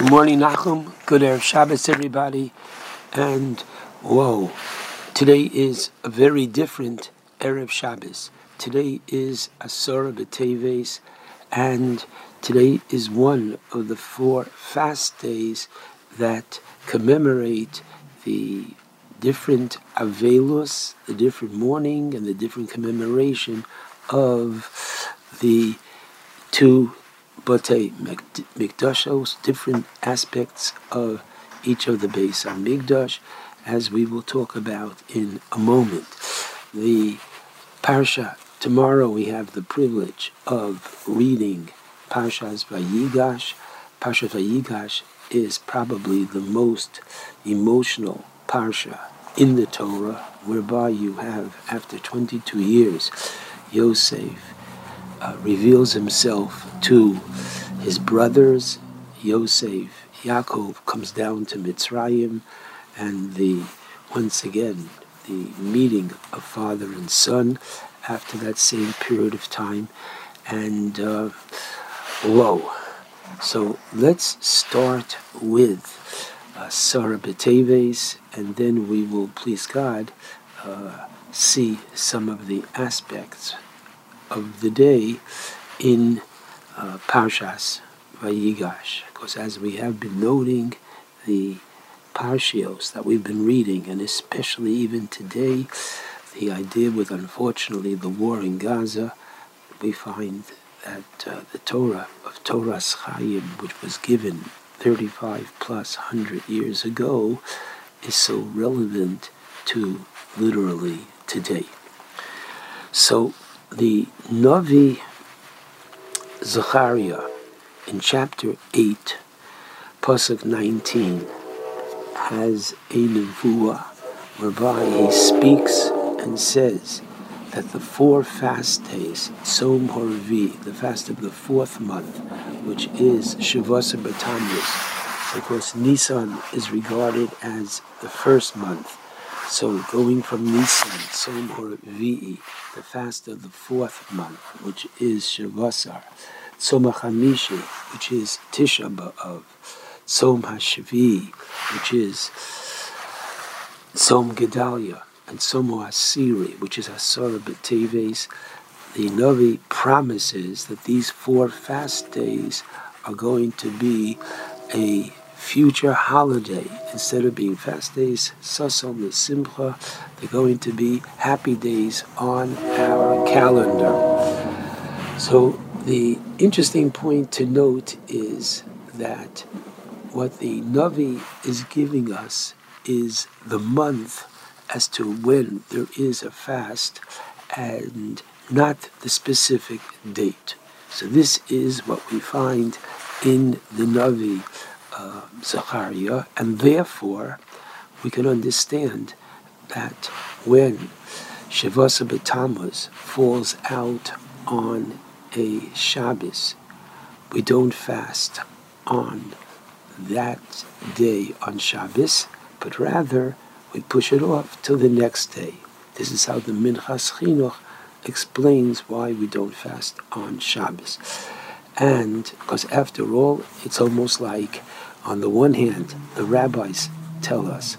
Good morning, Nachum. Good Erev Shabbos, everybody. And whoa, today is a very different Erev Shabbos. Today is Asura B'Teves, and today is one of the four fast days that commemorate the different Avelus, the different mourning, and the different commemoration of the two Bate Mikdashos, different aspects of each of the Beis Hamikdash, as we will talk about in a moment. The Parsha, tomorrow we have the privilege of reading Parshas Vayigash. Parsha Vayigash is probably the most emotional Parsha in the Torah, whereby you have, after 22 years, Yosef uh, reveals himself to his brothers. Yosef, Yaakov comes down to Mitzrayim, and the once again the meeting of father and son after that same period of time, and uh, whoa. So let's start with uh, Sarah Beteves, and then we will, please God, uh, see some of the aspects of the day in uh, Parshas Vayigash. Because as we have been noting, the Parshios that we've been reading, and especially even today, the idea with unfortunately the war in Gaza, we find that uh, the Torah of Toras Chaim, which was given 35 plus hundred years ago, is so relevant to literally today. So the Navi Zechariah in chapter 8, Pasuk 19, has a nevuah whereby he speaks and says that the four fast days, Som Horvi, the fast of the fourth month, which is Shavasa Batamus, because Nisan is regarded as the first month, so going from Nisan, Som Horvi'i, the fast of the fourth month, which is Shavasar, Tzom HaChamishi, which is Tisha B'Av, Tzom HaShavi, which is Tzom Gedalia, and Tzom Asiri, which is Asara B'Teves, the Navi promises that these four fast days are going to be a future holiday. Instead of being fast days, Sasom Simcha, they're going to be happy days on our calendar. So the interesting point to note is that what the Navi is giving us is the month as to when there is a fast and not the specific date. So this is what we find in the Navi uh, Zechariah, and therefore we can understand that when Shavasa B'Tammuz falls out on a Shabbos, we don't fast on that day on Shabbos, but rather we push it off till the next day. This is how the Minchas Chinuch explains why we don't fast on Shabbos. And because after all, it's almost like, on the one hand, the rabbis tell us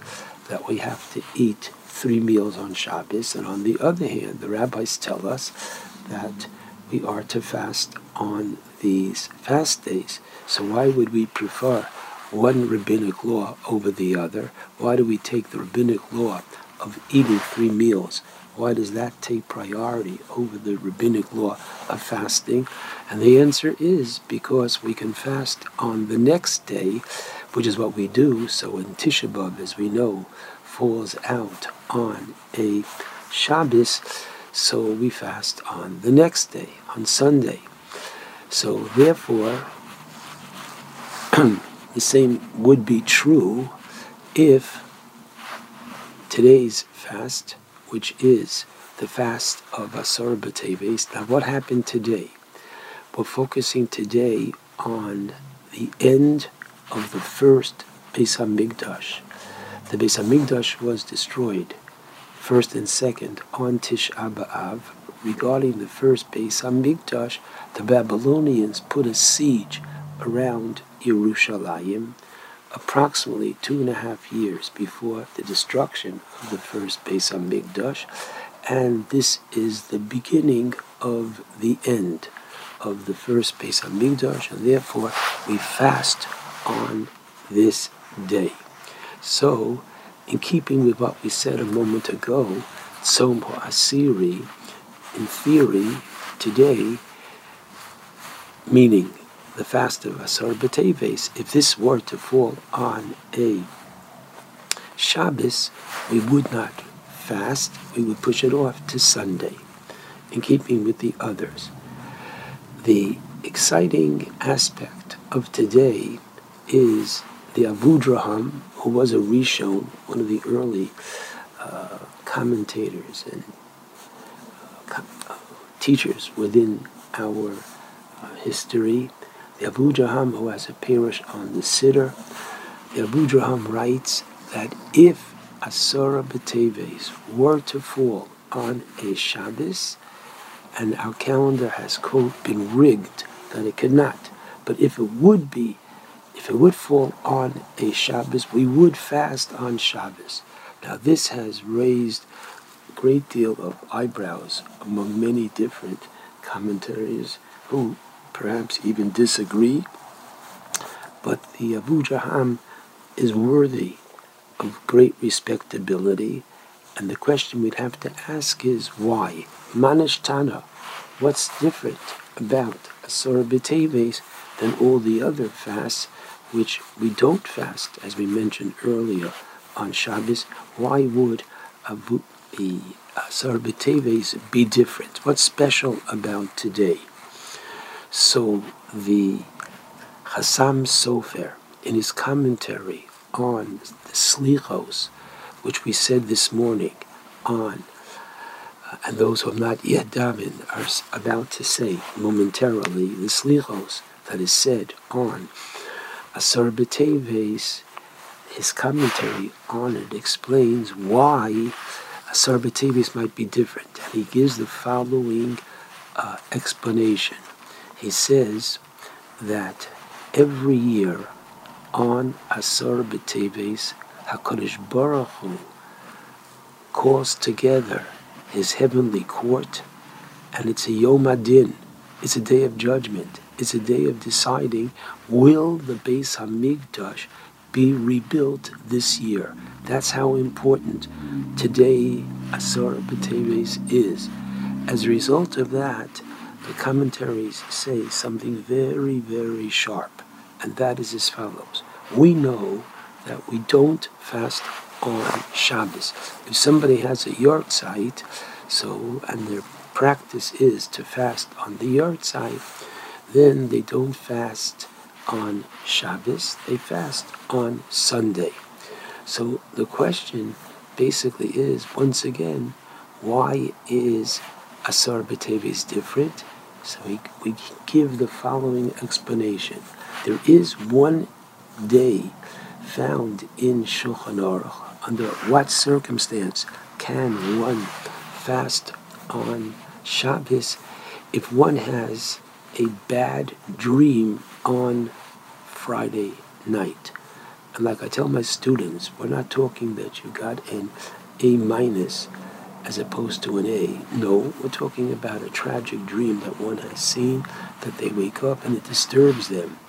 that we have to eat three meals on Shabbos, and on the other hand, the rabbis tell us that we are to fast on these fast days. So why would we prefer one rabbinic law over the other? Why do we take the rabbinic law of eating three meals why does that take priority over the rabbinic law of fasting? And the answer is because we can fast on the next day, which is what we do. So when Tisha B'Av, as we know, falls out on a Shabbos, so we fast on the next day, on Sunday. So therefore, the same would be true if today's fast which is the fast of Asar B'Teves. Now, what happened today? We're focusing today on the end of the first Beis Hamikdash. The Beis Hamikdash was destroyed, first and second, on Tish B'Av. Regarding the first Beis Hamikdash, the Babylonians put a siege around Yerushalayim, approximately two and a half years before the destruction of the first Beis Hamikdash, and this is the beginning of the end of the first Beis Hamikdash, and therefore we fast on this day. So, in keeping with what we said a moment ago, Tzom Asiri, in theory, today, meaning the fast of Asar B'Teves, if this were to fall on a Shabbos, we would not fast, we would push it off to Sunday, in keeping with the others. The exciting aspect of today is the Avudraham, who was a Rishon, one of the early uh, commentators and uh, uh teachers within our uh, history, the Avudraham, who has a perush on the Siddur, the Avudraham writes that if Asura B'Teves were to fall on a Shabbos, and our calendar has, quote, been rigged that it could not, but if it would be if it would fall on a Shabbos, we would fast on Shabbos. Now, this has raised a great deal of eyebrows among many different commentaries who perhaps even disagree. But the Avudraham is worthy of great respectability, and the question we'd have to ask is why? Manishtana, what's different about Asura B'Teves than all the other fasts which we don't fast, as we mentioned earlier, on Shabbos, why would Abu, the uh, Asar B'Teves be different? What's special about today? So the Chassam Sofer, in his commentary on the Slichos, which we said this morning on, uh, and those who have not yet davened are about to say momentarily, the Slichos that is said on Asar B'Teves, his commentary on it explains why Asar B'Teves might be different. And he gives the following uh, explanation. He says that every year on Asar B'Teves, HaKadosh Baruch Hu calls together his heavenly court, and it's a Yom Adin, it's a day of judgment It's a day of deciding will the Beis Hamikdash be rebuilt this year. That's how important today Asar B'Teves is. As a result of that, the commentaries say something very, very sharp, and that is as follows. We know that we don't fast on Shabbos. If somebody has a yahrzeit, so and their practice is to fast on the yahrzeit, then they don't fast on Shabbos, they fast on Sunday. So the question basically is, once again, why is Asar B'Teves different? So we, we give the following explanation. There is one day found in Shulchan Aruch. Under what circumstance can one fast on Shabbos if one has a bad dream on Friday night. And like I tell my students, we're not talking that you got an A minus as opposed to an A. No, we're talking about a tragic dream that one has seen, that they wake up and it disturbs them.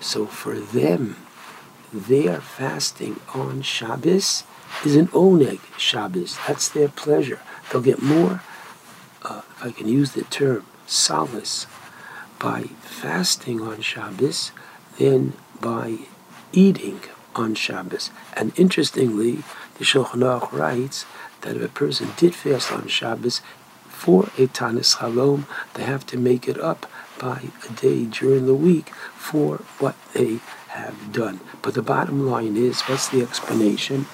So for them, their fasting on Shabbos is an oneg Shabbos. That's their pleasure. They'll get more, uh, if I can use the term, solace by fasting on Shabbos than by eating on Shabbos. And interestingly, the Shulchan Aruch writes that if a person did fast on Shabbos for a Tanis Chalom, they have to make it up by a day during the week for what they have done. But the bottom line is, what's the explanation?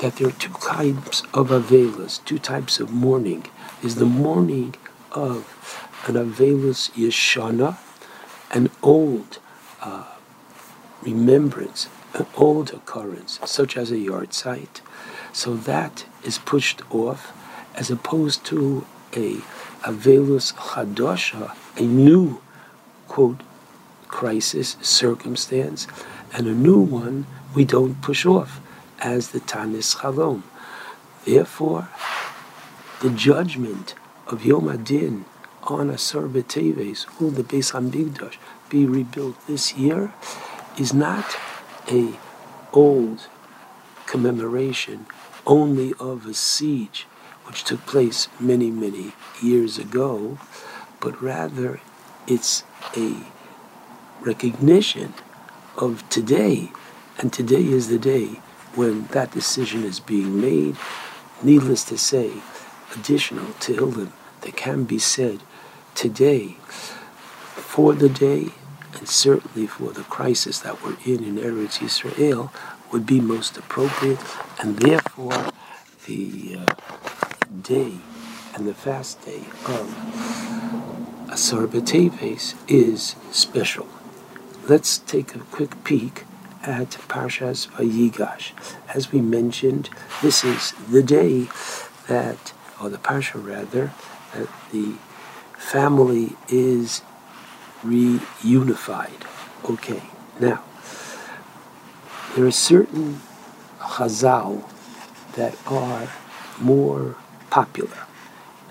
That there are two types of Avelas, two types of mourning. Is the mourning of an Avelus Yeshana, an old uh, remembrance, an old occurrence, such as a yahrzeit. So that is pushed off as opposed to a Avelus Chadosha, a new, quote, crisis, circumstance, and a new one we don't push off, as the Tanis Chalom. Therefore, the judgment of Yom Adin on Asar B'Teves, will the Beis Hamikdash be rebuilt this year, is not a old commemoration only of a siege which took place many, many years ago, but rather it's a recognition of today, and today is the day when that decision is being made. Needless to say, additional to Tehillim that can be said today for the day and certainly for the crisis that we're in in Eretz Yisrael would be most appropriate, and therefore the uh, day and the fast day of Asar B'Teves is special. Let's take a quick peek at Parshas Vayigash. As we mentioned, this is the day that, or the Parsha rather, that the family is reunified. Okay, now, there are certain chazal that are more popular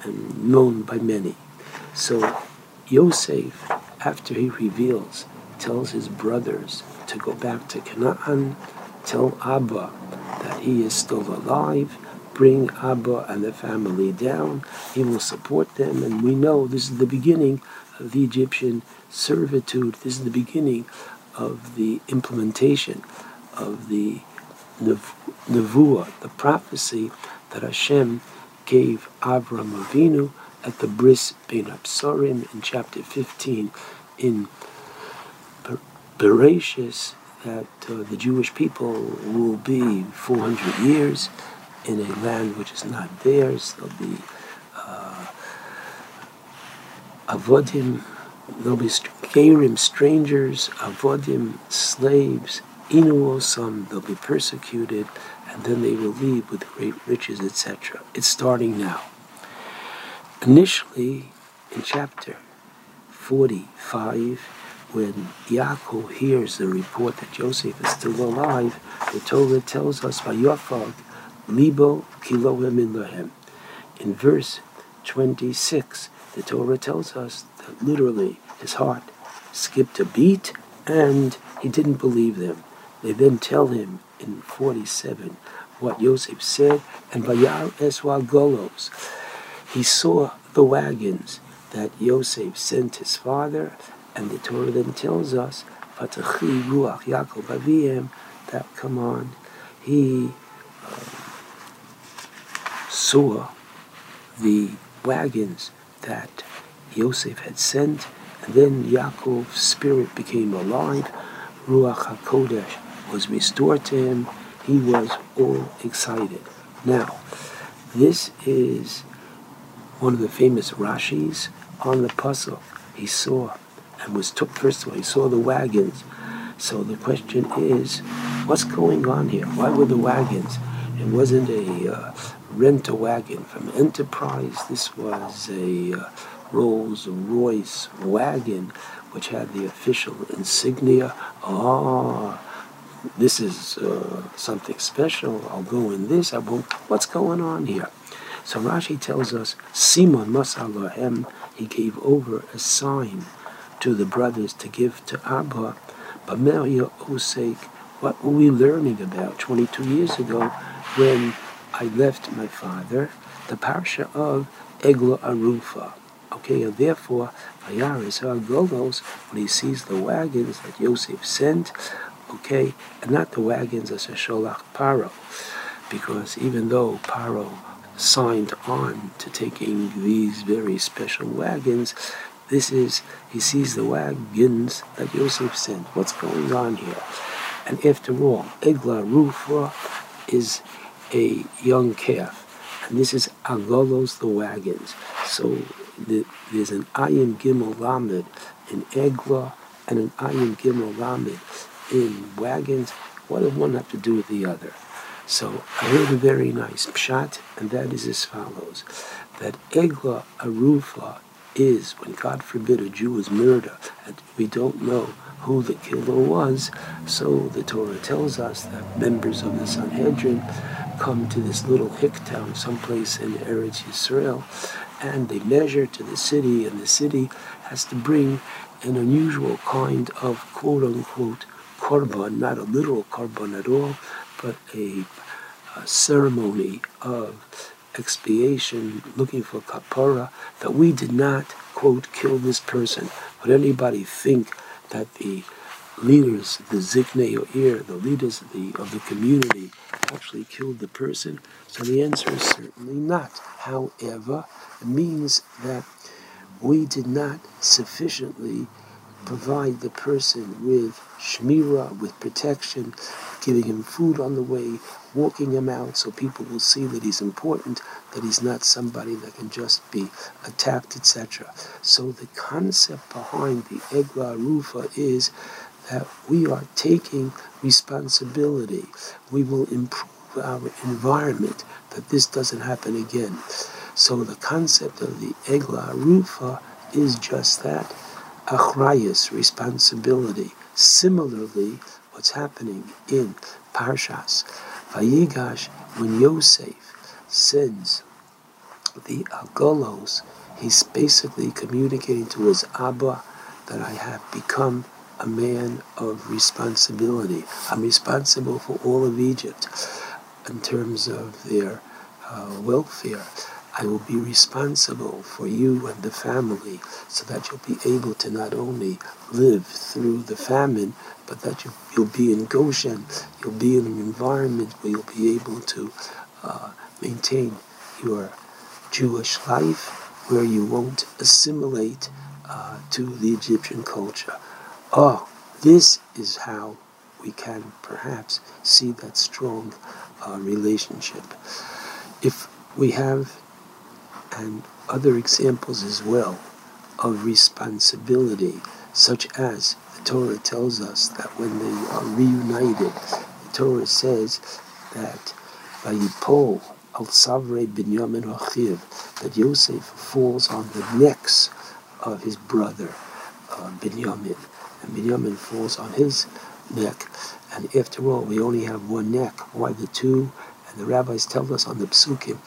and known by many. So Yosef, after he reveals tells his brothers to go back to Canaan, tell Abba that he is still alive, bring Abba and the family down, he will support them, and we know this is the beginning of the Egyptian servitude, this is the beginning of the implementation of the Nevuah, the prophecy that Hashem gave Avram Avinu at the Bris Bein HaBesarim in chapter 15 in Bereshis that uh, the Jewish people will be 400 years in a land which is not theirs. They'll be uh, avodim, they'll be gerim, strangers, avodim, slaves, inuosam, they'll be persecuted, and then they will leave with great riches, etc. It's starting now. Initially, in chapter 45, when Yaakov hears the report that Joseph is still alive, the Torah tells us, Vayafag libo kilohem in In verse 26, the Torah tells us that literally his heart skipped a beat and he didn't believe them. They then tell him in 47 what Joseph said, and Vayar Eswa Golos. He saw the wagons that Yosef sent his father, and the Torah then tells us, Vatachi Ruach Yaakov Aviem, that come on, he uh, saw the wagons that Yosef had sent, and then Yaakov's spirit became alive. Ruach HaKodesh was restored to him. He was all excited. Now, this is one of the famous Rashis on the puzzle. He saw and was took first of all. He saw the wagons. So the question is, what's going on here? Why were the wagons? It wasn't a uh, rent a wagon from Enterprise. This was a uh, Rolls Royce wagon, which had the official insignia. Ah, this is uh, something special. I'll go in this. I won't. What's going on here? So Rashi tells us, Simon Masalahem, he gave over a sign to the brothers to give to Abba. But Maria Osek, what were we learning about 22 years ago when I left my father? The parsha of Egla Arufa. Okay, and therefore, Vayaris Golos, when he sees the wagons that Yosef sent, okay, and not the wagons as a Sholach Paro, because even though Paro signed on to taking these very special wagons, this is, he sees the wagons that Yosef sent. What's going on here? And after all, Egla Rufa is a young calf. And this is Agolos the wagons. So the, there's an Ayin Gimel Lamed in Egla and an Ayin Gimel Lamed in wagons. What does one have to do with the other? So I heard a very nice pshat, and that is as follows: that Egla Arufa is when God forbid a Jew is murdered, and we don't know who the killer was. So the Torah tells us that members of the Sanhedrin come to this little hick town, someplace in Eretz Yisrael, and they measure to the city, and the city has to bring an unusual kind of quote unquote korban, not a literal korban at all, but a, a ceremony of expiation, looking for kapara, that we did not, quote, kill this person. Would anybody think that the leaders, the Zikne or the leaders of the, of the community, actually killed the person? So the answer is certainly not. However, it means that we did not sufficiently provide the person with shmira, with protection, giving him food on the way, walking him out so people will see that he's important, that he's not somebody that can just be attacked, etc. So the concept behind the Egla Rufa is that we are taking responsibility. We will improve our environment, that this doesn't happen again. So the concept of the Egla Rufa is just that achrayus, responsibility. Similarly, what's happening in Parshas Vayigash, when Yosef sends the Agolos, he's basically communicating to his Abba that I have become a man of responsibility. I'm responsible for all of Egypt in terms of their uh, welfare. I will be responsible for you and the family so that you'll be able to not only live through the famine, but that you, will be in Goshen, you'll be in an environment where you'll be able to uh, maintain your Jewish life, where you won't assimilate uh, to the Egyptian culture. Oh, this is how we can perhaps see that strong uh, relationship. If we have and other examples as well of responsibility, such as the Torah tells us that when they are reunited, the Torah says that Vayipol al Savre Binyamin Achiv, that Yosef falls on the necks of his brother uh, Binyamin, and Binyamin falls on his neck. And after all, we only have one neck. Why the two? And the rabbis tell us on the psukim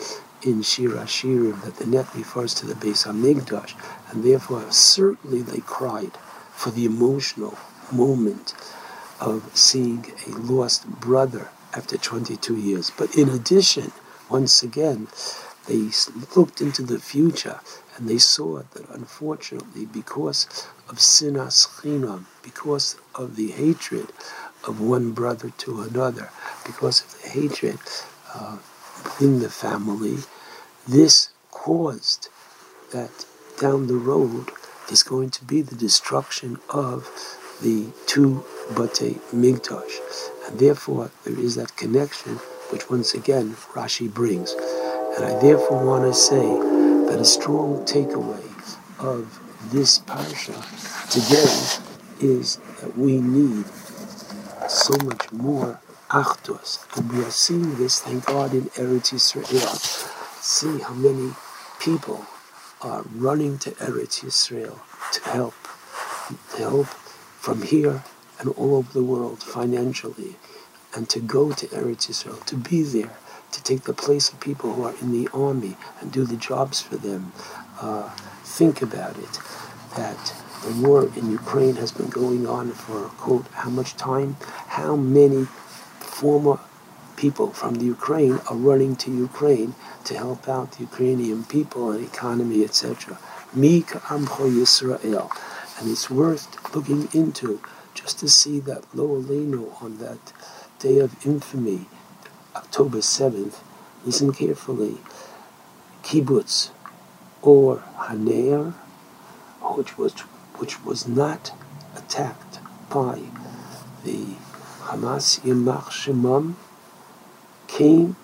in Shir Hashirim that the net refers to the Beis Hamikdash, and therefore certainly they cried for the emotional moment of seeing a lost brother after 22 years. But in addition, once again, they looked into the future and they saw that unfortunately, because of sinas chinam, because of the hatred of one brother to another, because of the hatred uh, in the family, this caused that down the road is going to be the destruction of the two Bate Mikdash. And therefore, there is that connection which once again Rashi brings. And I therefore want to say that a strong takeaway of this parsha today is that we need so much more Achdos. And we are seeing this, thank God, in Eretz Yisrael. See how many people are running to Eretz Yisrael to help, to help from here and all over the world financially, and to go to Eretz Yisrael, to be there, to take the place of people who are in the army and do the jobs for them. Uh, think about it, that the war in Ukraine has been going on for, quote, how much time? How many former people from the Ukraine are running to Ukraine to help out the Ukrainian people and economy, etc. Mi Amcho Yisrael. And it's worth looking into just to see that Lo Aleinu on that day of infamy, October 7th, listen carefully, kibbutz Or HaNer, which was, which was not attacked by the Hamas Yamach Shemam came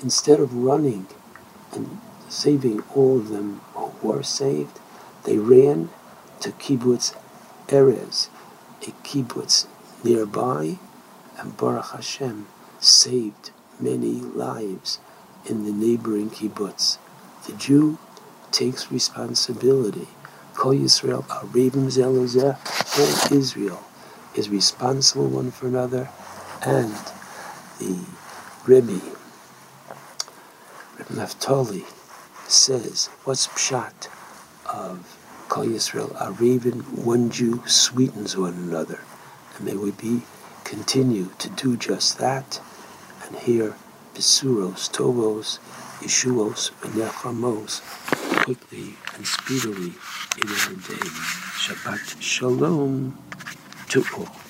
instead of running and saving all of them who were saved, they ran to kibbutz Erez, a kibbutz nearby, and Baruch Hashem saved many lives in the neighboring kibbutz. The Jew takes responsibility. Kol Yisrael, Arabim Zelazeh, all Israel is responsible one for another, and the Rebbe, Rebbe Naftali, says, what's pshat of Kol Yisrael, a raven, one Jew sweetens one another. And may we be continue to do just that and hear Besuros, Tovos, Yeshuos, and Yachamos quickly and speedily in our day. Shabbat Shalom to all.